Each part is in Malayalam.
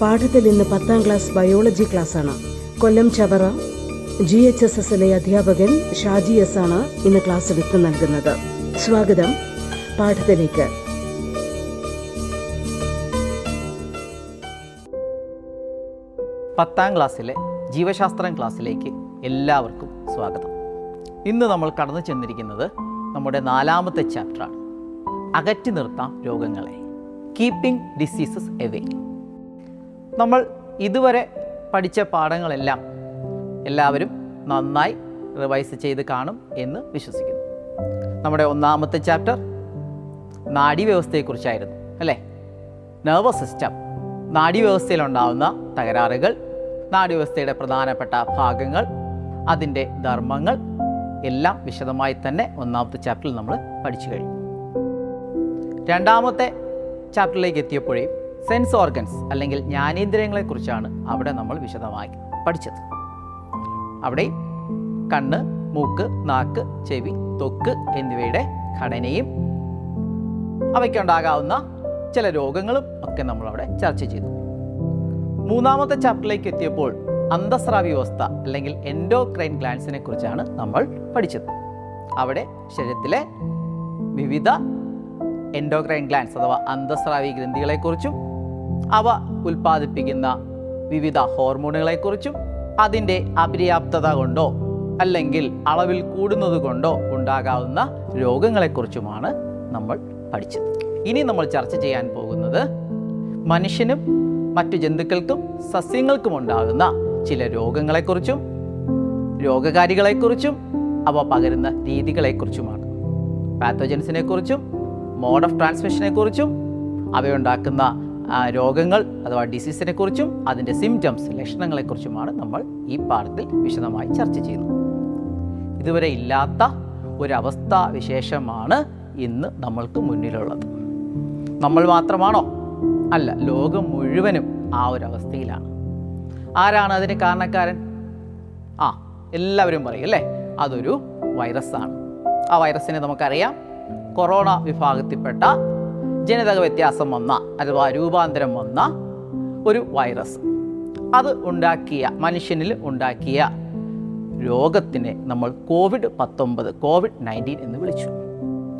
പാഠത്തിൽ ഇന്ന് പത്താം ക്ലാസ് ബയോളജി ക്ലാസ്സാണ്. Kollam Chavara G H S എസിലെ അധ്യാപകൻ ഷാജി എസ് ആണ് ഇന്ന് ക്ലാസ് എടുത്ത് നൽകുന്നത്. സ്വാഗതം. പാഠത്തിലേക്ക്. പത്താം ക്ലാസ്സിലെ ജീവശാസ്ത്രം ക്ലാസ്സിലേക്ക് എല്ലാവർക്കും സ്വാഗതം. ഇന്ന് നമ്മൾ കടന്നു ചെന്നിരിക്കുന്നത് നമ്മുടെ നാലാമത്തെ ചാപ്റ്ററാണ്. അകറ്റി നിർത്താം രോഗങ്ങളെ. Keeping diseases away. നമ്മൾ ഇതുവരെ പഠിച്ച പാഠങ്ങളെല്ലാം എല്ലാവരും നന്നായി റിവൈസ് ചെയ്ത് കാണും എന്ന് വിശ്വസിക്കുന്നു. നമ്മുടെ ഒന്നാമത്തെ ചാപ്റ്റർ നാഡീവ്യവസ്ഥയെക്കുറിച്ചായിരുന്നു അല്ലേ? നെർവസ് സിസ്റ്റം നാഡീവ്യവസ്ഥയിലുണ്ടാവുന്ന തകരാറുകൾ നാഡീവ്യവസ്ഥയുടെ പ്രധാനപ്പെട്ട ഭാഗങ്ങൾ അതിന്റെ ധർമ്മങ്ങൾ എല്ലാം വിശദമായി തന്നെ ഒന്നാമത്തെ ചാപ്റ്ററിൽ നമ്മൾ പഠിച്ചു കഴിഞ്ഞു. രണ്ടാമത്തെ ചാപ്റ്ററിലേക്ക് എത്തിയപ്പോഴേ സെൻസ് ഓർഗൻസ് അല്ലെങ്കിൽ ജ്ഞാനേന്ദ്രിയങ്ങളെക്കുറിച്ചാണ് അവിടെ നമ്മൾ വിശദമായി പഠിച്ചത്. അവിടെ കണ്ണ് മൂക്ക് നാക്ക് ചെവി തൊക്ക് എന്നിവയുടെ ഘടനയും അവയ്ക്കുണ്ടാകാവുന്ന ചില രോഗങ്ങളും ഒക്കെ നമ്മൾ അവിടെ ചർച്ച ചെയ്തു. മൂന്നാമത്തെ ചാപ്റ്ററിലേക്ക് എത്തിയപ്പോൾ അന്തസ്രാവി വ്യവസ്ഥ അല്ലെങ്കിൽ എൻഡോക്രൈൻ ഗ്ലാൻസിനെ കുറിച്ചാണ് നമ്മൾ പഠിച്ചത്. അവിടെ ശരീരത്തിലെ വിവിധ എൻഡോക്രൈൻ ഗ്ലാൻസ് അഥവാ അന്തസ്രാവി ഗ്രന്ഥികളെക്കുറിച്ചും അവ ഉൽപ്പാദിപ്പിക്കുന്ന വിവിധ ഹോർമോണുകളെക്കുറിച്ചും അതിന്റെ അപര്യാപ്തത കൊണ്ടോ അല്ലെങ്കിൽ അളവിൽ കൂടുന്നത് കൊണ്ടോ ഉണ്ടാകാവുന്ന രോഗങ്ങളെക്കുറിച്ചുമാണ് നമ്മൾ പഠിച്ചത്. ഇനി നമ്മൾ ചർച്ച ചെയ്യാൻ പോകുന്നത് മനുഷ്യനും മറ്റു ജന്തുക്കൾക്കും സസ്യങ്ങൾക്കും ഉണ്ടാകുന്ന ചില രോഗങ്ങളെക്കുറിച്ചും രോഗകാരികളെക്കുറിച്ചും അവ പകരുന്ന രീതികളെക്കുറിച്ചുമാണ്. പാത്തോജൻസിനെ കുറിച്ചും മോഡ് ഓഫ് ട്രാൻസ്മിഷനെക്കുറിച്ചും അവയുണ്ടാക്കുന്ന രോഗങ്ങൾ അഥവാ ഡിസീസിനെ കുറിച്ചും അതിന്റെ സിംറ്റംസ് ലക്ഷണങ്ങളെക്കുറിച്ചുമാണ് നമ്മൾ ഈ പാഠത്തിൽ വിശദമായി ചർച്ച ചെയ്യുന്നത്. ഇതുവരെ ഇല്ലാത്ത ഒരവസ്ഥാ വിശേഷമാണ് ഇന്ന് നമ്മൾക്ക് മുന്നിലുള്ളത്. നമ്മൾ മാത്രമാണോ? അല്ല ലോകം മുഴുവനും ആ ഒരു അവസ്ഥയിലാണ് ആരാണ് അതിന് കാരണക്കാരൻ? ആ എല്ലാവരും പറയും അല്ലേ? അതൊരു വൈറസാണ് ആ വൈറസിനെ നമുക്കറിയാം. കൊറോണ വിഭാഗത്തിൽപ്പെട്ട ജനിതക വ്യത്യാസം വന്ന അഥവാ രൂപാന്തരം വന്ന ഒരു വൈറസ് അത് ഉണ്ടാക്കിയ മനുഷ്യനിൽ ഉണ്ടാക്കിയ രോഗത്തിനെ നമ്മൾ കോവിഡ് പത്തൊമ്പത് കോവിഡ് നയന്റീൻ എന്ന് വിളിച്ചു.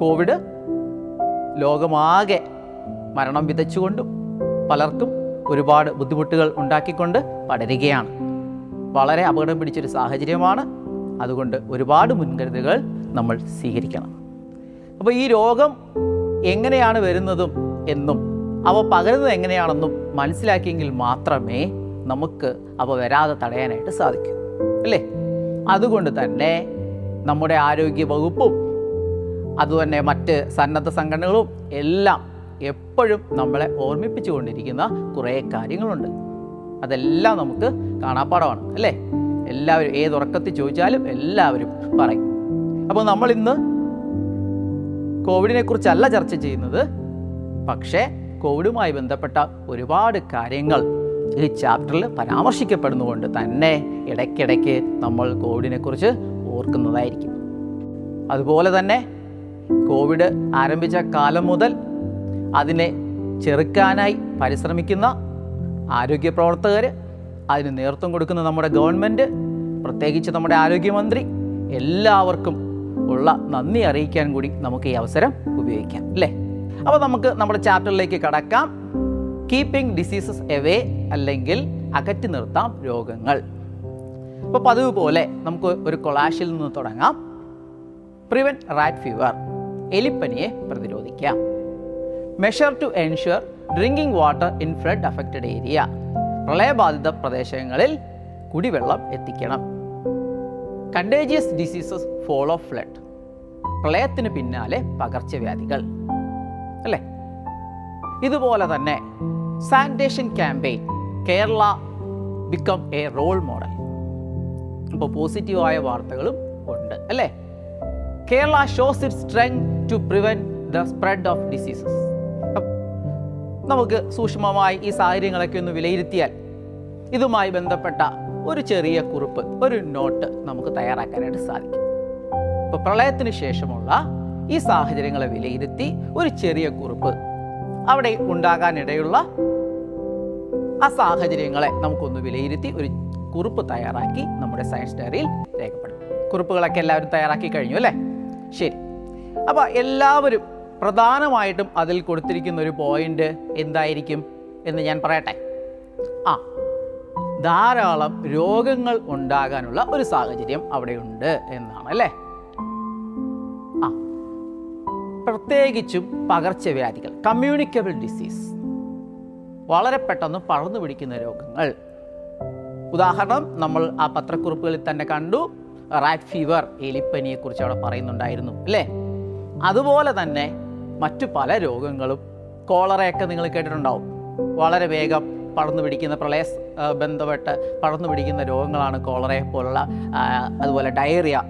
കോവിഡ് ലോകമാകെ മരണം വിതച്ചുകൊണ്ടും പലർക്കും ഒരുപാട് ബുദ്ധിമുട്ടുകൾ ഉണ്ടാക്കിക്കൊണ്ട് പടരുകയാണ്. വളരെ അപകടം പിടിച്ചൊരു സാഹചര്യമാണ്. അതുകൊണ്ട് ഒരുപാട് മുൻകരുതലുകൾ നമ്മൾ സ്വീകരിക്കണം. അപ്പോൾ ഈ രോഗം എങ്ങനെയാണ് വരുന്നതും എന്നും അവ പകരുന്നത് എങ്ങനെയാണെന്നും മനസ്സിലാക്കിയെങ്കിൽ മാത്രമേ നമുക്ക് അവ വരാതെ തടയാനായിട്ട് സാധിക്കൂ അല്ലേ? അതുകൊണ്ട് തന്നെ നമ്മുടെ ആരോഗ്യ വകുപ്പും അതുതന്നെ മറ്റ് സന്നദ്ധ സംഘടനകളും എല്ലാം എപ്പോഴും നമ്മളെ ഓർമ്മിപ്പിച്ചു കൊണ്ടിരിക്കുന്ന കുറേ കാര്യങ്ങളുണ്ട്. അതെല്ലാം നമുക്ക് കാണാപ്പാടമാണ് അല്ലേ? എല്ലാവരും ഏതുറക്കത്തിൽ ചോദിച്ചാലും എല്ലാവരും പറയും. അപ്പോൾ നമ്മൾ ഇന്ന് കോവിഡിനെ കുറിച്ചല്ല ചർച്ച ചെയ്യുന്നത്. പക്ഷേ കോവിഡുമായി ബന്ധപ്പെട്ട ഒരുപാട് കാര്യങ്ങൾ ഈ ചാപ്റ്ററിൽ പരാമർശിക്കപ്പെടുന്നതുകൊണ്ട് തന്നെ ഇടയ്ക്കിടയ്ക്ക് നമ്മൾ കോവിഡിനെ കുറിച്ച് ഓർക്കുന്നതായിരിക്കും. അതുപോലെ തന്നെ കോവിഡ് ആരംഭിച്ച കാലം മുതൽ അതിനെ ചെറുക്കാനായി പരിശ്രമിക്കുന്ന ആരോഗ്യ പ്രവർത്തകർ അതിന് നേതൃത്വം കൊടുക്കുന്ന നമ്മുടെ ഗവൺമെന്റ് പ്രത്യേകിച്ച് നമ്മുടെ ആരോഗ്യമന്ത്രി എല്ലാവർക്കും ഉള്ള നന്ദി അറിയിക്കാൻ കൂടി നമുക്ക് ഈ അവസരം ഉപയോഗിക്കാം അല്ലേ? അപ്പോൾ നമുക്ക് നമ്മുടെ ചാപ്റ്ററിലേക്ക് കടക്കാം. കീപ്പിംഗ് ഡിസീസസ് എവേ അല്ലെങ്കിൽ അകറ്റി നിർത്താം രോഗങ്ങൾ. അപ്പോൾ പതിവ് പോലെ നമുക്ക് ഒരു കൊളാഷിൽ നിന്ന് തുടങ്ങാം. പ്രിവെന്റ് റാറ്റ് ഫീവർ എലിപ്പനിയെ പ്രതിരോധിക്കാം. Measure to ensure drinking water in flood affected area പ്രളയബാധിത പ്രദേശങ്ങളിൽ കുടിവെള്ളം എത്തിക്കണം. കണ്ടേജിയസ് ഡിസീസസ് ഫോളോ ഫ്ലഡ് പ്രളയത്തിന് പിന്നാലെ പകർച്ചവ്യാധികൾ. അല്ലേ? ഇതുപോലെ തന്നെ sanitation campaign Kerala become a role model അപ്പോൾ പോസിറ്റീവായ വാർത്തകളും ഉണ്ട്. അല്ലേ? Kerala shows it strength to prevent the spread of diseases നമുക്ക് സൂക്ഷ്മമായി ഈ സാഹചര്യങ്ങളൊക്കെ ഒന്ന് വിലയിരുത്തിയാൽ ഇതുമായി ബന്ധപ്പെട്ട ഒരു ചെറിയ കുറിപ്പ് ഒരു നോട്ട് നമുക്ക് തയ്യാറാക്കാനായിട്ട് സാധിക്കും. ഇപ്പോൾ പ്രളയത്തിന് ശേഷമുള്ള ഈ സാഹചര്യങ്ങളെ വിലയിരുത്തി ഒരു ചെറിയ കുറിപ്പ് അവിടെ ഉണ്ടാകാനിടയുള്ള ആ സാഹചര്യങ്ങളെ നമുക്കൊന്ന് വിലയിരുത്തി ഒരു കുറിപ്പ് തയ്യാറാക്കി നമ്മുടെ സയൻസ് ഡയറിയിൽ രേഖപ്പെടും കുറിപ്പുകളൊക്കെ എല്ലാവരും തയ്യാറാക്കി കഴിഞ്ഞു അല്ലേ? ശരി. അപ്പോൾ എല്ലാവരും പ്രധാനമായിട്ടും അതിൽ കൊടുത്തിരിക്കുന്ന ഒരു പോയിന്റ് എന്തായിരിക്കും എന്ന് ഞാൻ പറയട്ടെ? ആ ധാരാളം രോഗങ്ങൾ ഉണ്ടാകാനുള്ള ഒരു സാഹചര്യം അവിടെയുണ്ട് എന്നാണ് അല്ലേ ആ. പ്രത്യേകിച്ചും പകർച്ചവ്യാധികൾ കമ്മ്യൂണിക്കബിൾ ഡിസീസ് വളരെ പെട്ടെന്ന് പടർന്നു പിടിക്കുന്ന രോഗങ്ങൾ. ഉദാഹരണം നമ്മൾ ആ പത്രക്കുറിപ്പുകളിൽ തന്നെ കണ്ടു റാറ്റ് ഫീവർ എലിപ്പനിയെ കുറിച്ച് അവിടെ പറയുന്നുണ്ടായിരുന്നു അല്ലേ? അതുപോലെ തന്നെ മറ്റു പല രോഗങ്ങളും കോളറയൊക്കെ നിങ്ങൾ കേട്ടിട്ടുണ്ടാവും. വളരെ വേഗം പടർന്നു പിടിക്കുന്ന പ്രളയ ബന്ധപ്പെട്ട് പടർന്നു പിടിക്കുന്ന രോഗങ്ങളാണ് കോളറയെ പോലുള്ള അതുപോലെ ഡയറിയ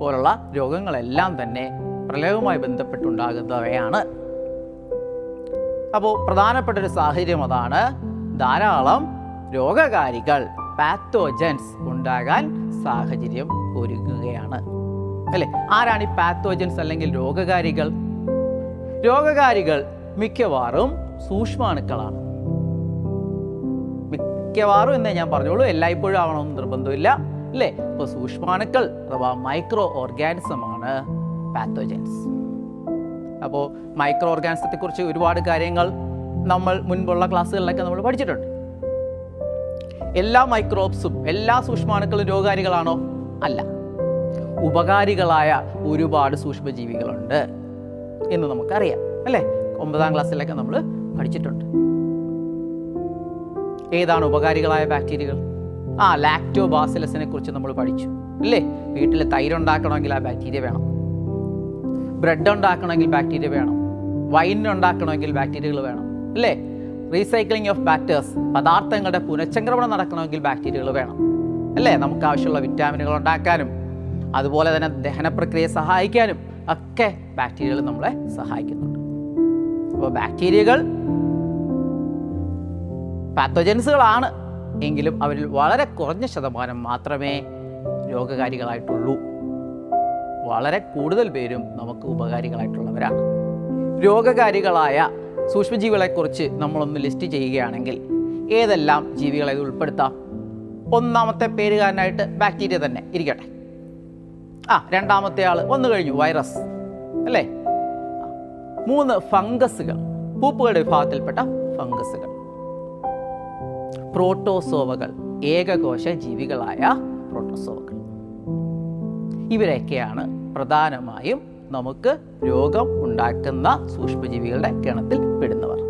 പോലുള്ള രോഗങ്ങളെല്ലാം തന്നെ പ്രളയവുമായി ബന്ധപ്പെട്ടുണ്ടാകുന്നവയാണ്. അപ്പോൾ പ്രധാനപ്പെട്ട ഒരു സാഹചര്യം അതാണ്. ധാരാളം രോഗകാരികൾ പാത്തോജൻസ് ഉണ്ടാകാൻ സാഹചര്യം ഒരുങ്ങുകയാണ്. അല്ലേ? ആരാണ് ഈ പാത്തോജൻസ് അല്ലെങ്കിൽ രോഗകാരികൾ? രോഗകാരികൾ മിക്കവാറും സൂക്ഷ്മാണുക്കളാണ്. മിക്കവാറും എന്നേ ഞാൻ പറഞ്ഞോളൂ എല്ലായ്പ്പോഴും ആവണമെന്ന് നിർബന്ധമില്ല അല്ലേ? ഇപ്പോൾ സൂക്ഷ്മാണുക്കൾ അഥവാ മൈക്രോ ഓർഗാനിസമാണ് പാത്തോജൻസ് അപ്പോൾ മൈക്രോ ഓർഗാനിസത്തെ കുറിച്ച് ഒരുപാട് കാര്യങ്ങൾ നമ്മൾ മുൻപുള്ള ക്ലാസ്സുകളിലൊക്കെ നമ്മൾ പഠിച്ചിട്ടുണ്ട്. എല്ലാ മൈക്രോബ്സും എല്ലാ സൂക്ഷ്മാണുക്കളും രോഗകാരികളാണോ അല്ല. ഉപകാരികളായ ഒരുപാട് സൂക്ഷ്മജീവികളുണ്ട് എന്ന് നമുക്കറിയാം അല്ലേ? ഒമ്പതാം ക്ലാസ്സിലൊക്കെ നമ്മൾ പഠിച്ചിട്ടുണ്ട്. ഏതാണ് ഉപകാരികളായ ബാക്ടീരിയകൾ? ആ ലാക്ടോബാസിലസിനെ കുറിച്ച് നമ്മൾ പഠിച്ചു. അല്ലേ വീട്ടിൽ തൈര് ഉണ്ടാക്കണമെങ്കിൽ ആ ബാക്ടീരിയ വേണം. ബ്രെഡ് ഉണ്ടാക്കണമെങ്കിൽ ബാക്ടീരിയ വേണം. വൈൻ ഉണ്ടാക്കണമെങ്കിൽ ബാക്ടീരിയകൾ വേണം. അല്ലേ റീസൈക്ലിംഗ് ഓഫ് ബാക്ടേഴ്സ് പദാർത്ഥങ്ങളുടെ പുനഃചംക്രമണം നടക്കണമെങ്കിൽ ബാക്ടീരിയകൾ വേണം. അല്ലേ? നമുക്ക് ആവശ്യമുള്ള വിറ്റാമിനുകൾ ഉണ്ടാക്കാനും അതുപോലെ തന്നെ ദഹന പ്രക്രിയയെ സഹായിക്കാനും ഒക്കെ ബാക്ടീരിയകൾ നമ്മളെ സഹായിക്കുന്നുണ്ട്. അപ്പോൾ ബാക്ടീരിയകൾ പാത്തോജൻസുകളാണ് എങ്കിലും അവരിൽ വളരെ കുറഞ്ഞ ശതമാനം മാത്രമേ രോഗകാരികളായിട്ടുള്ളൂ. വളരെ കൂടുതൽ പേരും നമുക്ക് ഉപകാരികളായിട്ടുള്ളവരാണ്. രോഗകാരികളായ സൂക്ഷ്മജീവികളെക്കുറിച്ച് നമ്മളൊന്ന് ലിസ്റ്റ് ചെയ്യുകയാണെങ്കിൽ ഏതെല്ലാം ജീവികളെ ഇത് ഉൾപ്പെടുത്താം? ഒന്നാമത്തെ പേരുകാരനായിട്ട് ബാക്ടീരിയ തന്നെ ഇരിക്കട്ടെ. ആ രണ്ടാമത്തെ ആൾ ഒന്ന് കഴിഞ്ഞു വൈറസ്. അല്ലേ? മൂന്ന് ഫംഗസുകൾ. പൂപ്പുകളുടെ വിഭാഗത്തിൽപ്പെട്ട ഫംഗസുകൾ. പ്രോട്ടോസോവകൾ ഏകകോശ ജീവികളായ പ്രോട്ടോസോവകൾ. ഇവരൊക്കെയാണ് പ്രധാനമായും നമുക്ക് രോഗം ഉണ്ടാക്കുന്ന സൂക്ഷ്മജീവികളുടെ ഗണത്തിൽ പെടുന്നവർ.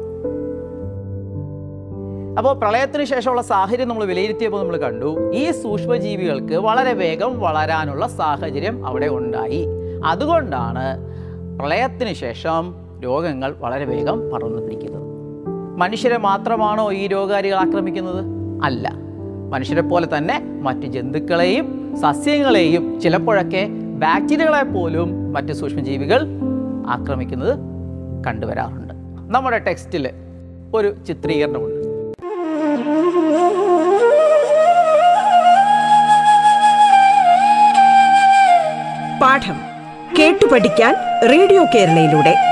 അപ്പോൾ പ്രളയത്തിന് ശേഷമുള്ള സാഹചര്യം നമ്മൾ വിലയിരുത്തിയപ്പോൾ നമ്മൾ കണ്ടു ഈ സൂക്ഷ്മജീവികൾക്ക് വളരെ വേഗം വളരാനുള്ള സാഹചര്യം അവിടെ ഉണ്ടായി. അതുകൊണ്ടാണ് പ്രളയത്തിന് ശേഷം രോഗങ്ങൾ വളരെ വേഗം പടർന്നു പിടിക്കുന്നത്. മനുഷ്യരെ മാത്രമാണോ ഈ രോഗാരികൾ ആക്രമിക്കുന്നത്? അല്ല. മനുഷ്യരെ പോലെ തന്നെ മറ്റ് ജന്തുക്കളെയും സസ്യങ്ങളെയും ചിലപ്പോഴൊക്കെ ബാക്ടീരിയകളെ പോലും മറ്റ് സൂക്ഷ്മജീവികൾ ആക്രമിക്കുന്നത് കണ്ടുവരാറുണ്ട്. നമ്മുടെ ടെക്സ്റ്റിൽ ഒരു ചിത്രീകരണമുണ്ട്. പാഠം കേട്ടു പഠിക്കാൻ റേഡിയോ കേരളയിലൂടെ.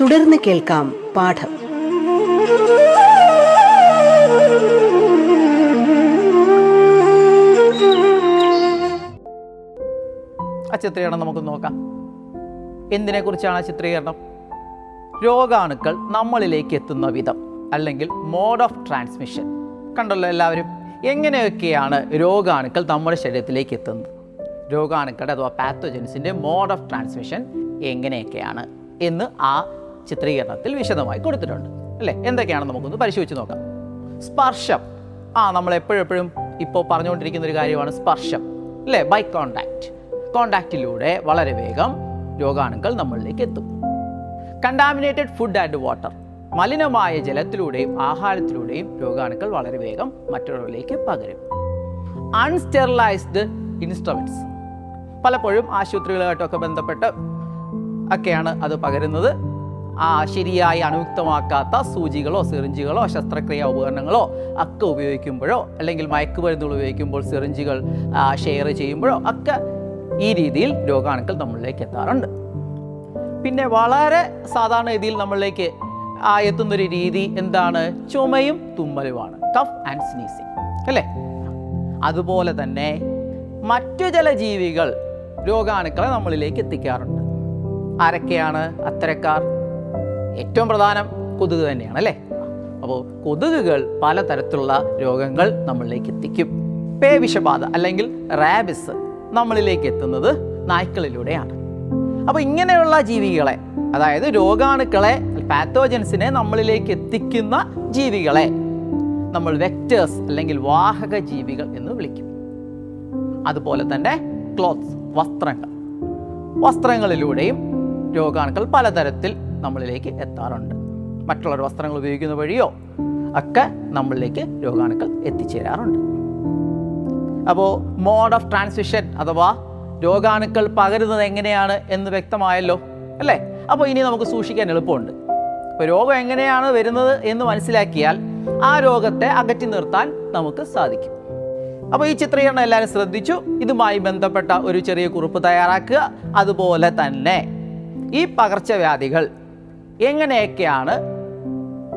തുടർന്ന് കേൾക്കാം പാഠം. ആ ചിത്രീകരണം നമുക്ക് നോക്കാം. എന്തിനെക്കുറിച്ചാണ് ആ ചിത്രീകരണം? രോഗാണുക്കൾ നമ്മളിലേക്ക് എത്തുന്ന വിധം അല്ലെങ്കിൽ മോഡ് ഓഫ് ട്രാൻസ്മിഷൻ കണ്ടല്ലോ എല്ലാവരും എങ്ങനെയൊക്കെയാണ് രോഗാണുക്കൾ നമ്മുടെ ശരീരത്തിലേക്ക് എത്തുന്നത്? രോഗാണുക്കളുടെ അഥവാ പാത്തോജൻസിന്റെ മോഡ് ഓഫ് ട്രാൻസ്മിഷൻ എങ്ങനെയൊക്കെയാണ്? എന്ന് ആ ചിത്രീകരണത്തിൽ വിശദമായി കൊടുത്തിട്ടുണ്ട്. അല്ലേ? എന്തൊക്കെയാണെന്ന് നമുക്കൊന്ന് പരിശോധിച്ച് നോക്കാം. സ്പർശം. ആ നമ്മൾ എപ്പോഴെപ്പോഴും ഇപ്പോൾ പറഞ്ഞുകൊണ്ടിരിക്കുന്ന ഒരു കാര്യമാണ് സ്പർശം. അല്ലേ? ബൈ കോണ്ടാക്ട് കോണ്ടാക്റ്റിലൂടെ വളരെ വേഗം രോഗാണുക്കൾ നമ്മളിലേക്ക് എത്തും. കണ്ടാമിനേറ്റഡ് ഫുഡ് ആൻഡ് വാട്ടർ മലിനമായ ജലത്തിലൂടെയും ആഹാരത്തിലൂടെയും രോഗാണുക്കൾ വളരെ വേഗം മറ്റുള്ളവരിലേക്ക് പകരും. അൺസ്റ്റെറിലൈസ്ഡ് ഇൻസ്ട്രുമെന്റ്സ് പലപ്പോഴും ആശുപത്രികളുമായിട്ടൊക്കെ ബന്ധപ്പെട്ട് ഒക്കെയാണ് അത് പകരുന്നത്. ആ ശരിയായി അണുയുക്തമാക്കാത്ത സൂചികളോ സിറിഞ്ചുകളോ ശസ്ത്രക്രിയാ ഉപകരണങ്ങളോ ഒക്കെ ഉപയോഗിക്കുമ്പോഴോ അല്ലെങ്കിൽ മയക്കുമരുന്നുകൾ ഉപയോഗിക്കുമ്പോൾ സിറിഞ്ചുകൾ ഷെയർ ചെയ്യുമ്പോഴോ ഒക്കെ ഈ രീതിയിൽ രോഗാണുക്കൾ നമ്മളിലേക്ക് എത്താറുണ്ട്. പിന്നെ വളരെ സാധാരണ രീതിയിൽ നമ്മളിലേക്ക് എത്തുന്നൊരു രീതി എന്താണ്? ചുമയും തുമ്മലുമാണ്. Cough and sneezing. അല്ലേ? അതുപോലെ തന്നെ മറ്റു ചില ജീവികൾ രോഗാണുക്കളെ നമ്മളിലേക്ക് എത്തിക്കാറുണ്ട്. ആരൊക്കെയാണ്? അത്തരക്കാർ. ഏറ്റവും പ്രധാനം കൊതുക് തന്നെയാണ് അല്ലേ? അപ്പോൾ കൊതുകുകൾ പലതരത്തിലുള്ള രോഗങ്ങൾ നമ്മളിലേക്ക് എത്തിക്കും. പേവിഷബാധ അല്ലെങ്കിൽ റാബിസ് നമ്മളിലേക്ക് എത്തുന്നത് നായ്ക്കളിലൂടെയാണ്. അപ്പോൾ ഇങ്ങനെയുള്ള ജീവികളെ അതായത് രോഗാണുക്കളെ പാത്തോജൻസിനെ നമ്മളിലേക്ക് എത്തിക്കുന്ന ജീവികളെ നമ്മൾ വെക്ടേഴ്സ് അല്ലെങ്കിൽ വാഹക ജീവികൾ എന്ന് വിളിക്കും. അതുപോലെ തന്നെ ക്ലോത്ത്സ് വസ്ത്രങ്ങൾ. വസ്ത്രങ്ങളിലൂടെയും രോഗാണുക്കൾ പലതരത്തിൽ നമ്മളിലേക്ക് എത്താറുണ്ട്. മറ്റുള്ളവർ വസ്ത്രങ്ങൾ ഉപയോഗിക്കുന്ന വഴിയോ ഒക്കെ നമ്മളിലേക്ക് രോഗാണുക്കൾ എത്തിച്ചേരാറുണ്ട്. അപ്പോൾ മോഡ് ഓഫ് ട്രാൻസ്മിഷൻ അഥവാ രോഗാണുക്കൾ പകരുന്നത് എങ്ങനെയാണ് എന്ന് വ്യക്തമായല്ലോ അല്ലേ? അപ്പോൾ ഇനി നമുക്ക് സൂക്ഷിക്കാൻ എളുപ്പമുണ്ട്. അപ്പോൾ രോഗം എങ്ങനെയാണ് വരുന്നത് എന്ന് മനസ്സിലാക്കിയാൽ ആ രോഗത്തെ അകറ്റി നിർത്താൻ നമുക്ക് സാധിക്കും. അപ്പോൾ ഈ ചിത്രീകരണം എല്ലാവരും ശ്രദ്ധിച്ചു. ഇതുമായി ബന്ധപ്പെട്ട ഒരു ചെറിയ കുറിപ്പ് തയ്യാറാക്കുക. അതുപോലെ തന്നെ ഈ പകർച്ചവ്യാധികൾ എങ്ങനെയൊക്കെയാണ്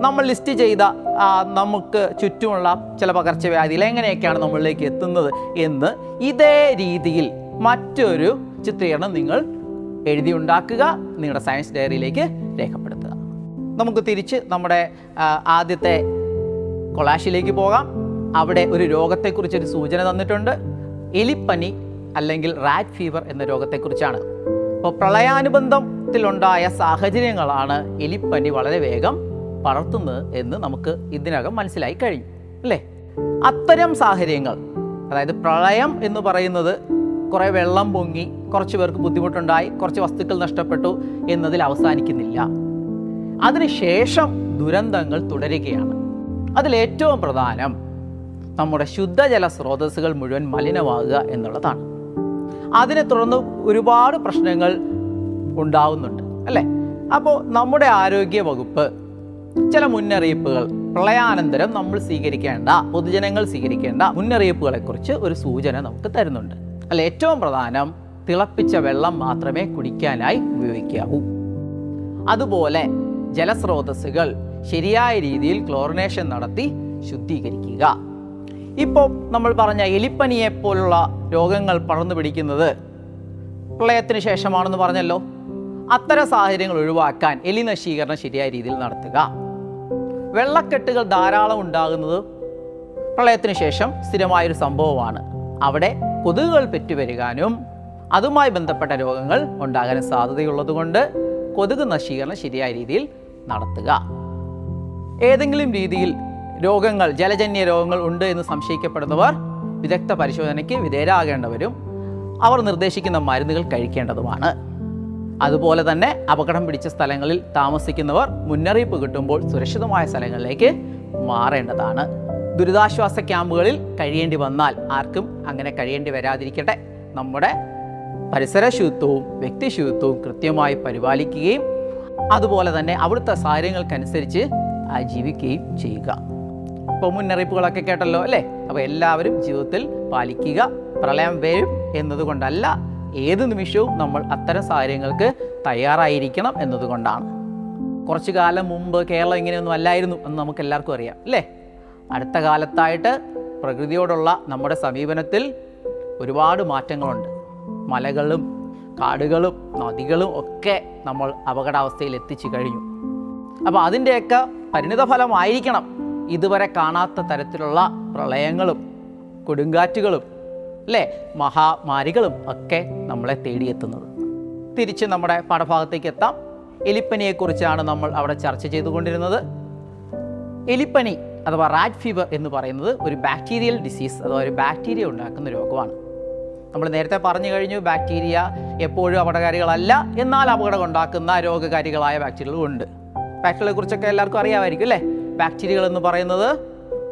നമ്മൾ ലിസ്റ്റ് ചെയ്ത നമുക്ക് ചുറ്റുമുള്ള ചില പകർച്ചവ്യാധികൾ എങ്ങനെയൊക്കെയാണ് നമ്മളിലേക്ക് എത്തുന്നത് എന്ന് ഇതേ രീതിയിൽ മറ്റൊരു ചിത്രീകരണം നിങ്ങൾ എഴുതി ഉണ്ടാക്കുക നിങ്ങളുടെ സയൻസ് ഡയറിയിലേക്ക് രേഖപ്പെടുത്തുക. നമുക്ക് തിരിച്ച് നമ്മുടെ ആദ്യത്തെ കൊളാഷിലേക്ക് പോകാം. അവിടെ ഒരു രോഗത്തെക്കുറിച്ചൊരു സൂചന തന്നിട്ടുണ്ട്. എലിപ്പനി അല്ലെങ്കിൽ റാറ്റ് ഫീവർ എന്ന രോഗത്തെക്കുറിച്ചാണ്. അപ്പോൾ പ്രളയാനുബന്ധത്തിലുണ്ടായ സാഹചര്യങ്ങളാണ് എലിപ്പനി വളരെ വേഗം പടർത്തുന്നത് എന്ന് നമുക്ക് ഇതിനകം മനസ്സിലായി കഴിഞ്ഞു അല്ലേ? അത്തരം സാഹചര്യങ്ങൾ അതായത് പ്രളയം എന്ന് പറയുന്നത് കുറേ വെള്ളം പൊങ്ങി കുറച്ച് പേർക്ക് ബുദ്ധിമുട്ടുണ്ടായി കുറച്ച് വസ്തുക്കൾ നഷ്ടപ്പെട്ടു എന്നതിൽ അവസാനിക്കുന്നില്ല. അതിനുശേഷം ദുരന്തങ്ങൾ തുടരുകയാണ്. അതിലേറ്റവും പ്രധാനം നമ്മുടെ ശുദ്ധജല സ്രോതസ്സുകൾ മുഴുവൻ മലിനമാകുക എന്നുള്ളതാണ്. അതിനെ തുടർന്ന് ഒരുപാട് പ്രശ്നങ്ങൾ ഉണ്ടാവുന്നുണ്ട് അല്ലേ? അപ്പോൾ നമ്മുടെ ആരോഗ്യ വകുപ്പ് ചില മുന്നറിയിപ്പുകൾ പ്രളയാനന്തരം നമ്മൾ സ്വീകരിക്കേണ്ട പൊതുജനങ്ങൾ സ്വീകരിക്കേണ്ട മുന്നറിയിപ്പുകളെക്കുറിച്ച് ഒരു സൂചന നമുക്ക് തരുന്നുണ്ട്. അല്ല ഏറ്റവും പ്രധാനം തിളപ്പിച്ച വെള്ളം മാത്രമേ കുടിക്കാനായി ഉപയോഗിക്കാവൂ. അതുപോലെ ജലസ്രോതസ്സുകൾ ശരിയായ രീതിയിൽ ക്ലോറിനേഷൻ നടത്തി ശുദ്ധീകരിക്കുക. ഇപ്പോൾ നമ്മൾ പറഞ്ഞ എലിപ്പനിയെ പോലുള്ള രോഗങ്ങൾ പടർന്നു പിടിക്കുന്നത് പ്രളയത്തിന് ശേഷമാണെന്ന് പറഞ്ഞല്ലോ. അത്തരം സാഹചര്യങ്ങൾ ഒഴിവാക്കാൻ എലി നശീകരണം ശരിയായ രീതിയിൽ നടത്തുക. വെള്ളക്കെട്ടുകൾ ധാരാളം ഉണ്ടാകുന്നത് പ്രളയത്തിന് ശേഷം സ്ഥിരമായൊരു സംഭവമാണ്. അവിടെ കൊതുകുകൾ പെറ്റുവരികാനും അതുമായി ബന്ധപ്പെട്ട രോഗങ്ങൾ ഉണ്ടാകാനും സാധ്യതയുള്ളതുകൊണ്ട് കൊതുക് നശീകരണം ശരിയായ രീതിയിൽ നടത്തുക. ഏതെങ്കിലും രീതിയിൽ രോഗങ്ങൾ ജലജന്യ രോഗങ്ങൾ ഉണ്ട് എന്ന് സംശയിക്കപ്പെടുന്നവർ വിദഗ്ധ പരിശോധനയ്ക്ക് വിധേയരാകേണ്ടവരും അവർ നിർദ്ദേശിക്കുന്ന മരുന്നുകൾ കഴിക്കേണ്ടതുമാണ്. അതുപോലെ തന്നെ അപകടം പിടിച്ച സ്ഥലങ്ങളിൽ താമസിക്കുന്നവർ മുന്നറിയിപ്പ് കിട്ടുമ്പോൾ സുരക്ഷിതമായ സ്ഥലങ്ങളിലേക്ക് മാറേണ്ടതാണ്. ദുരിതാശ്വാസ ക്യാമ്പുകളിൽ കഴിയേണ്ടി വന്നാൽ ആർക്കും അങ്ങനെ കഴിയേണ്ടി വരാതിരിക്കട്ടെ. നമ്മുടെ പരിസര ശുചിത്വവും വ്യക്തി ശുചിത്വവും കൃത്യമായി പരിപാലിക്കുകയും അതുപോലെ തന്നെ അവിടുത്തെ സാഹചര്യങ്ങൾക്കനുസരിച്ച് ജീവിക്കുകയും ചെയ്യുക. ഇപ്പോൾ മുന്നറിയിപ്പുകളൊക്കെ കേട്ടല്ലോ അല്ലേ? അപ്പോൾ എല്ലാവരും ജീവിതത്തിൽ പാലിക്കുക പ്രളയം വരും എന്നതുകൊണ്ടല്ല ഏത് നിമിഷവും നമ്മൾ അത്തരം സാഹചര്യങ്ങൾക്ക് തയ്യാറായിരിക്കണം എന്നതുകൊണ്ടാണ്. കുറച്ചു കാലം മുമ്പ് കേരളം ഇങ്ങനെയൊന്നും അല്ലായിരുന്നു എന്ന് നമുക്ക് എല്ലാവർക്കും അറിയാം അല്ലേ? അടുത്ത കാലത്തായിട്ട് പ്രകൃതിയോടുള്ള നമ്മുടെ സമീപനത്തിൽ ഒരുപാട് മാറ്റങ്ങളുണ്ട്. മലകളും കാടുകളും നദികളും ഒക്കെ നമ്മൾ അപകടാവസ്ഥയിൽ എത്തിച്ചു കഴിഞ്ഞു. അപ്പോൾ അതിന്റെയൊക്കെ പരിണിതഫലമായിരിക്കണം ഇതുവരെ കാണാത്ത തരത്തിലുള്ള പ്രളയങ്ങളും കൊടുങ്കാറ്റുകളും അല്ലേ? മഹാമാരികളും ഒക്കെ നമ്മളെ തേടിയെത്തുന്നത്. തിരിച്ച് നമ്മുടെ പാഠഭാഗത്തേക്ക് എത്താം. എലിപ്പനിയെക്കുറിച്ചാണ് നമ്മൾ അവിടെ ചർച്ച ചെയ്തുകൊണ്ടിരുന്നത്. എലിപ്പനി അഥവാ റാറ്റ് ഫീവർ എന്ന് പറയുന്നത് ഒരു ബാക്ടീരിയൽ ഡിസീസ് അഥവാ ഒരു ബാക്ടീരിയ ഉണ്ടാക്കുന്ന രോഗമാണ്. നമ്മൾ നേരത്തെ പറഞ്ഞു കഴിഞ്ഞു ബാക്ടീരിയ എപ്പോഴും അപകടകാരികളല്ല എന്നാൽ അപകടം ഉണ്ടാക്കുന്ന രോഗകാരികളായ ബാക്ടീരിയകളും ഉണ്ട്. ബാക്ടീരിയകളെ കുറിച്ചൊക്കെ എല്ലാവർക്കും അറിയാമായിരിക്കും അല്ലേ? ബാക്ടീരിയകൾ എന്ന് പറയുന്നത്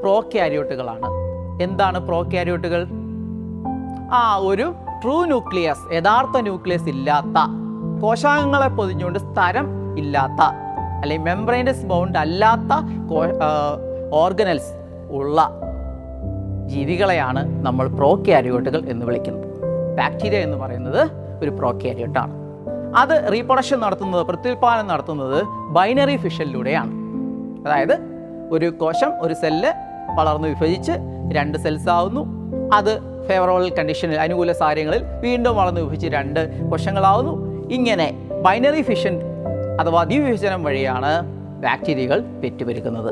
പ്രോക്യാരിയോട്ടുകളാണ് എന്താണ് പ്രോക്യാരിയോട്ടുകൾ ആ ഒരു ട്രൂ ന്യൂക്ലിയസ് യഥാർത്ഥ ന്യൂക്ലിയസ് ഇല്ലാത്ത കോശാംഗങ്ങളെ പൊതിഞ്ഞുകൊണ്ട് സ്ഥലം ഇല്ലാത്ത അല്ലെങ്കിൽ മെംബ്രൈൻസ് ബൗണ്ട് അല്ലാത്ത ഓർഗനൽസ് ഉള്ള ജീവികളെയാണ് നമ്മൾ പ്രോക്യാരിയോട്ടുകൾ എന്ന് വിളിക്കുന്നത്. ബാക്ടീരിയ എന്ന് പറയുന്നത് ഒരു പ്രോക്യാരിയോട്ടാണ് അത് റീപ്രൊഡക്ഷൻ നടത്തുന്നത് പ്രത്യുൽപാദനം നടത്തുന്നത് ബൈനറി ഫിഷലിലൂടെയാണ്. അതായത് ഒരു കോശം ഒരു സെല്ല് വളർന്ന് വിഭജിച്ച് രണ്ട് സെൽസ് ആവുന്നു. അത് ഫേവറബിൾ കണ്ടീഷനിൽ അനുകൂല സാഹചര്യങ്ങളിൽ വീണ്ടും വളർന്ന് വിഭജിച്ച് രണ്ട് കോശങ്ങളാവുന്നു. ഇങ്ങനെ ബൈനറി ഫിഷൻ അഥവാ ദ്വിവിഭജനം വഴിയാണ് ബാക്ടീരിയകൾ പെറ്റുപെരുക്കുന്നത്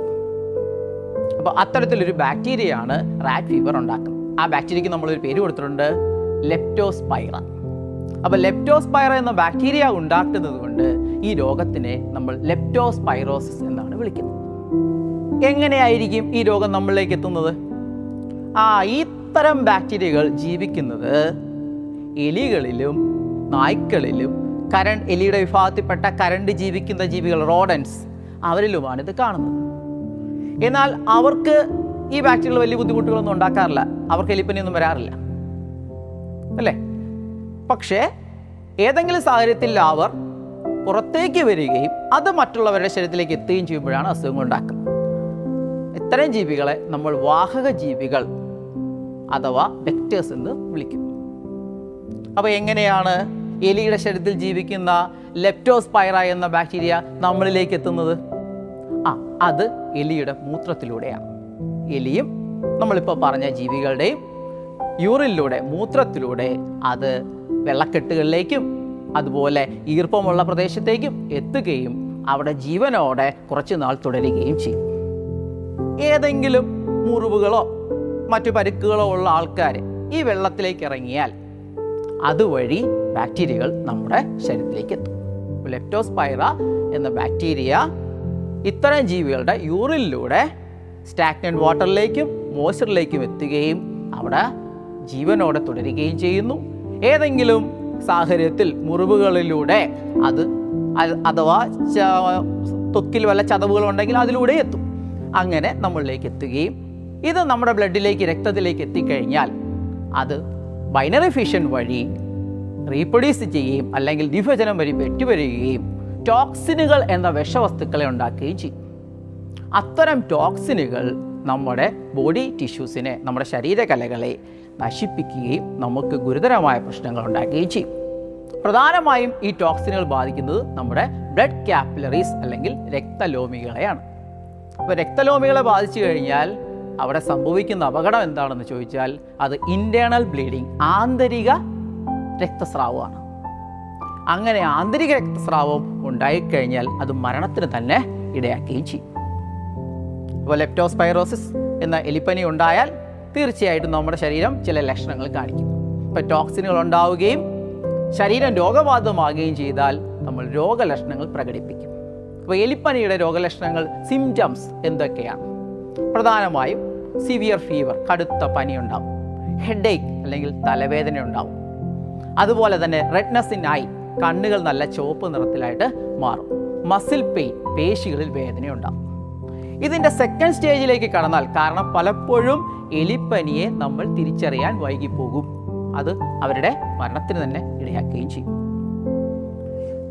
അപ്പോൾ അത്തരത്തിലൊരു ബാക്ടീരിയയാണ് റാറ്റ് ഫീവർ ഉണ്ടാക്കുന്നത്. ആ ബാക്ടീരിയക്ക് നമ്മളൊരു പേര് കൊടുത്തിട്ടുണ്ട് ലെപ്റ്റോസ്പൈറ അപ്പോൾ ലെപ്റ്റോസ്പൈറ എന്ന ബാക്ടീരിയ ഉണ്ടാക്കുന്നത് കൊണ്ട് ഈ രോഗത്തിനെ നമ്മൾ ലെപ്റ്റോസ്പൈറോസിസ് എന്നാണ് വിളിക്കുന്നത്. എങ്ങനെയായിരിക്കും ഈ രോഗം നമ്മളിലേക്ക് എത്തുന്നത്? ആ ഇത്തരം ബാക്ടീരിയകൾ ജീവിക്കുന്നത് എലികളിലും നായ്ക്കളിലും കരണ്ട് എലിയുടെ വിഭാഗത്തിൽപ്പെട്ട കരണ്ട് ജീവിക്കുന്ന ജീവികൾ റോഡൻസ് അവരിലുമാണ് ഇത് കാണുന്നത്. എന്നാൽ അവർക്ക് ഈ ബാക്ടീരിയകൾ വലിയ ബുദ്ധിമുട്ടുകളൊന്നും ഉണ്ടാക്കാറില്ല. അവർക്ക് എലിപ്പനിയൊന്നും വരാറില്ല. അല്ലേ? പക്ഷേ ഏതെങ്കിലും സാഹചര്യത്തിൽ അവർ പുറത്തേക്ക് വരികയും അത് മറ്റുള്ളവരുടെ ശരീരത്തിലേക്ക് എത്തുകയും ചെയ്യുമ്പോഴാണ് അസുഖങ്ങൾ ഉണ്ടാക്കുന്നത്. ഇത്തരം ജീവികളെ നമ്മൾ വാഹക ജീവികൾ അഥവാ വെക്ടേഴ്സ് എന്ന് വിളിക്കും. അപ്പോൾ എങ്ങനെയാണ് എലിയുടെ ശരീരത്തിൽ ജീവിക്കുന്ന ലെപ്റ്റോസ്പൈറ എന്ന ബാക്ടീരിയ നമ്മളിലേക്ക് എത്തുന്നത്? ആ അത് എലിയുടെ മൂത്രത്തിലൂടെയാണ്. എലിയും നമ്മളിപ്പോൾ പറഞ്ഞ ജീവികളുടെയും യൂറിനിലൂടെ മൂത്രത്തിലൂടെ അത് വെള്ളക്കെട്ടുകളിലേക്കും അതുപോലെ ഈർപ്പമുള്ള പ്രദേശത്തേക്കും എത്തുകയും അവിടെ ജീവനോടെ കുറച്ച് നാൾ തുടരുകയും ചെയ്യും. ഏതെങ്കിലും മുറിവുകളോ മറ്റു പരുക്കുകളോ ഉള്ള ആൾക്കാർ ഈ വെള്ളത്തിലേക്ക് ഇറങ്ങിയാൽ അതുവഴി ബാക്ടീരിയകൾ നമ്മുടെ ശരീരത്തിലേക്ക് എത്തും. ലെപ്റ്റോസ്പൈറ എന്ന ബാക്ടീരിയ ഇത്തരം ജീവികളുടെ യൂറിനിലൂടെ സ്റ്റാഗ്നന്റ് വാട്ടറിലേക്കും മോയ്സ്ചറിലേക്കും എത്തുകയും അവിടെ ജീവനോടെ തുടരുകയും ചെയ്യുന്നു. ഏതെങ്കിലും സാഹചര്യത്തിൽ മുറിവുകളിലൂടെ അത് അഥവാ തൊക്കിൽ വല്ല ചതവുകൾ ഉണ്ടെങ്കിൽ അതിലൂടെ എത്തും. അങ്ങനെ നമ്മളിലേക്ക് എത്തുകയും ഇത് നമ്മുടെ ബ്ലഡിലേക്ക് രക്തത്തിലേക്ക് എത്തിക്കഴിഞ്ഞാൽ അത് ബൈനറി ഫിഷൻ വഴി റീപ്രൊഡ്യൂസ് ചെയ്യുകയും അല്ലെങ്കിൽ വിഭജനം വഴി വെട്ടിവരികയും ടോക്സിനുകൾ എന്ന വിഷവസ്തുക്കളെ ഉണ്ടാക്കുകയും ചെയ്യും. അത്തരം ടോക്സിനുകൾ നമ്മുടെ ബോഡി ടിഷ്യൂസിനെ നമ്മുടെ ശരീരകലകളെ നശിപ്പിക്കുകയും നമുക്ക് ഗുരുതരമായ പ്രശ്നങ്ങൾ ഉണ്ടാക്കുകയും ചെയ്യും. പ്രധാനമായും ഈ ടോക്സിനുകൾ ബാധിക്കുന്നത് നമ്മുടെ ബ്ലഡ് ക്യാപ്പിലറീസ് അല്ലെങ്കിൽ രക്തലോമികളെയാണ്. അപ്പോൾ രക്തലോമികളെ ബാധിച്ചു കഴിഞ്ഞാൽ അവിടെ സംഭവിക്കുന്ന അപകടം എന്താണെന്ന് ചോദിച്ചാൽ അത് ഇന്റേർണൽ ബ്ലീഡിങ് ആന്തരിക രക്തസ്രാവമാണ്. അങ്ങനെ ആന്തരിക രക്തസ്രാവം ഉണ്ടായിക്കഴിഞ്ഞാൽ അത് മരണത്തിന് തന്നെ ഇടയാക്കുകയും ചെയ്യും. അപ്പോൾ ലെപ്റ്റോസ്പൈറോസിസ് എന്ന എലിപ്പനി ഉണ്ടായാൽ തീർച്ചയായിട്ടും നമ്മുടെ ശരീരം ചില ലക്ഷണങ്ങൾ കാണിക്കും. ഇപ്പോൾ ടോക്സിനുകൾ ഉണ്ടാവുകയും ശരീരം രോഗബാധിതമാകുകയും ചെയ്താൽ നമ്മൾ രോഗലക്ഷണങ്ങൾ പ്രകടിപ്പിക്കും. അപ്പോൾ എലിപ്പനിയുടെ രോഗലക്ഷണങ്ങൾ സിംറ്റംസ് എന്തൊക്കെയാണ്? പ്രധാനമായും സിവിയർ ഫീവർ കടുത്ത പനി ഉണ്ടാവും ഹെഡേക്ക് അല്ലെങ്കിൽ തലവേദന ഉണ്ടാവും അതുപോലെ തന്നെ റെഡ്നസ് ഇൻ ഐ കണ്ണുകൾ നല്ല ചുവപ്പ് നിറത്തിലായിട്ട് മാറും. മസിൽ പെയിൻ പേശികളിൽ വേദന ഉണ്ടാവും ഇതിന്റെ സെക്കൻഡ് സ്റ്റേജിലേക്ക് കടന്നാൽ കാരണം പലപ്പോഴും എലിപ്പനിയെ നമ്മൾ തിരിച്ചറിയാൻ വൈകിപ്പോകും. അത് അവരുടെ മരണത്തിന് തന്നെ ഇടയാക്കുകയും ചെയ്യും.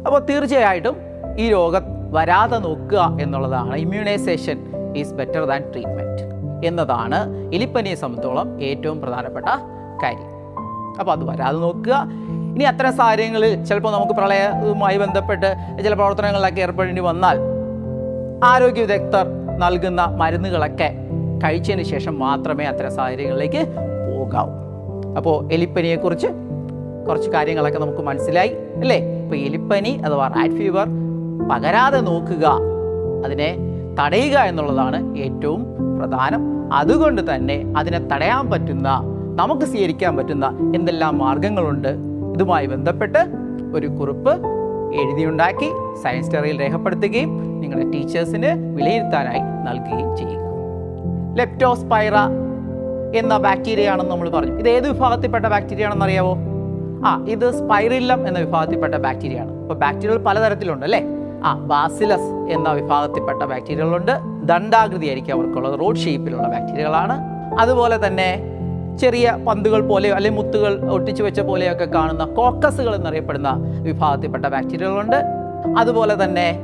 അപ്പോൾ തീർച്ചയായിട്ടും ഈ രോഗം വരാതെ നോക്കുക എന്നുള്ളതാണ്. Immunisation is better than treatment എന്നതാണ് എലിപ്പനിയെ സംബന്ധിച്ചോളം ഏറ്റവും പ്രധാനപ്പെട്ട കാര്യം. അപ്പോൾ അത് വരാതെ നോക്കുക. ഇനി അത്തരം സാഹചര്യങ്ങളിൽ ചിലപ്പോൾ നമുക്ക് പ്രളയവുമായി ബന്ധപ്പെട്ട് ചില പ്രവർത്തനങ്ങളിലൊക്കെ ഏർപ്പെടേണ്ടി വന്നാൽ ആരോഗ്യ വിദഗ്ധർ നൽകുന്ന മരുന്നുകളൊക്കെ കഴിച്ചതിന് ശേഷം മാത്രമേ അത്തരം സാഹചര്യങ്ങളിലേക്ക് പോകാവൂ. അപ്പോൾ എലിപ്പനിയെക്കുറിച്ച് കുറച്ച് കാര്യങ്ങളൊക്കെ നമുക്ക് മനസ്സിലായി അല്ലേ? ഇപ്പോൾ എലിപ്പനി അഥവാ റാറ്റ് ഫീവർ പകരാതെ നോക്കുക. അതിനെ തടയുക എന്നുള്ളതാണ് ഏറ്റവും പ്രധാനം. അതുകൊണ്ട് തന്നെ അതിനെ തടയാൻ പറ്റുന്ന നമുക്ക് സ്വീകരിക്കാൻ പറ്റുന്ന എന്തെല്ലാം മാർഗങ്ങളുണ്ട്. ഇതുമായി ബന്ധപ്പെട്ട് ഒരു കുറിപ്പ് എഴുതിയുണ്ടാക്കി സയൻസ് ഡയറിയിൽ രേഖപ്പെടുത്തുകയും നിങ്ങളുടെ ടീച്ചേഴ്സിന് വിലയിരുത്താനായി നൽകുകയും ചെയ്യുക. ലെപ്റ്റോസ്പൈറ എന്ന ബാക്ടീരിയ ആണെന്ന് നമ്മൾ പറഞ്ഞു. ഇത് ഏത് വിഭാഗത്തിൽപ്പെട്ട ബാക്ടീരിയ ആണെന്ന് അറിയാവോ? ആ ഇത് സ്പൈറില്ലം എന്ന വിഭാഗത്തിൽപ്പെട്ട ബാക്ടീരിയ ആണ്. അപ്പോൾ ബാക്ടീരിയകൾ പലതരത്തിലുണ്ട് അല്ലേ? ആ ബാസിലസ് എന്ന വിഭാഗത്തിൽപ്പെട്ട ബാക്ടീരിയകളുണ്ട്. ദണ്ഡാകൃതിയായിരിക്കും അവർക്കുള്ളത്. റോഡ് ഷേപ്പിലുള്ള ബാക്ടീരിയകളാണ്. അതുപോലെ തന്നെ ചെറിയ പന്തുകൾ പോലെയോ അല്ലെങ്കിൽ മുത്തുകൾ ഒട്ടിച്ചു വെച്ച പോലെയൊക്കെ കാണുന്ന കോക്കസുകൾ എന്നറിയപ്പെടുന്ന വിഭാഗത്തിൽപ്പെട്ട ബാക്ടീരിയകളുണ്ട്. അതുപോലെ തന്നെ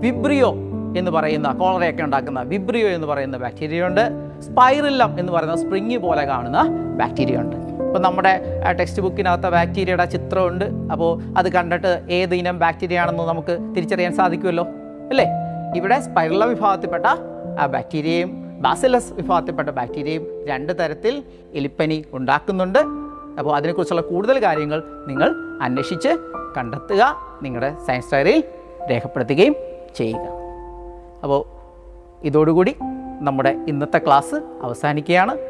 വിബ്രിയോ എന്ന് പറയുന്ന കോളറയൊക്കെ ഉണ്ടാക്കുന്ന വിബ്രിയോ എന്ന് പറയുന്ന ബാക്ടീരിയ ഉണ്ട് സ്പൈറില്ലം എന്ന് പറയുന്ന സ്പ്രിങ് പോലെ കാണുന്ന ബാക്ടീരിയ ഉണ്ട് ഇപ്പോൾ നമ്മുടെ ടെക്സ്റ്റ് ബുക്കിനകത്ത് ബാക്ടീരിയയുടെ ചിത്രമുണ്ട്. അപ്പോൾ അത് കണ്ടിട്ട് ഏത് ഇനം ബാക്ടീരിയ ആണെന്ന് നമുക്ക് തിരിച്ചറിയാൻ സാധിക്കുമല്ലോ അല്ലേ? ഇവിടെ സ്പൈറല വിഭാഗത്തിൽപ്പെട്ട ബാക്ടീരിയയും ബാസിലസ് വിഭാഗത്തിൽപ്പെട്ട ബാക്ടീരിയയും രണ്ട് തരത്തിൽ എലിപ്പനി ഉണ്ടാക്കുന്നുണ്ട്. അപ്പോൾ അതിനെക്കുറിച്ചുള്ള കൂടുതൽ കാര്യങ്ങൾ നിങ്ങൾ അന്വേഷിച്ച് കണ്ടെത്തുക നിങ്ങളുടെ സയൻസ് ഡയറിയിൽ രേഖപ്പെടുത്തുകയും ചെയ്യുക. അപ്പോൾ ഇതോടുകൂടി നമ്മുടെ ഇന്നത്തെ ക്ലാസ് അവസാനിക്കുകയാണ്.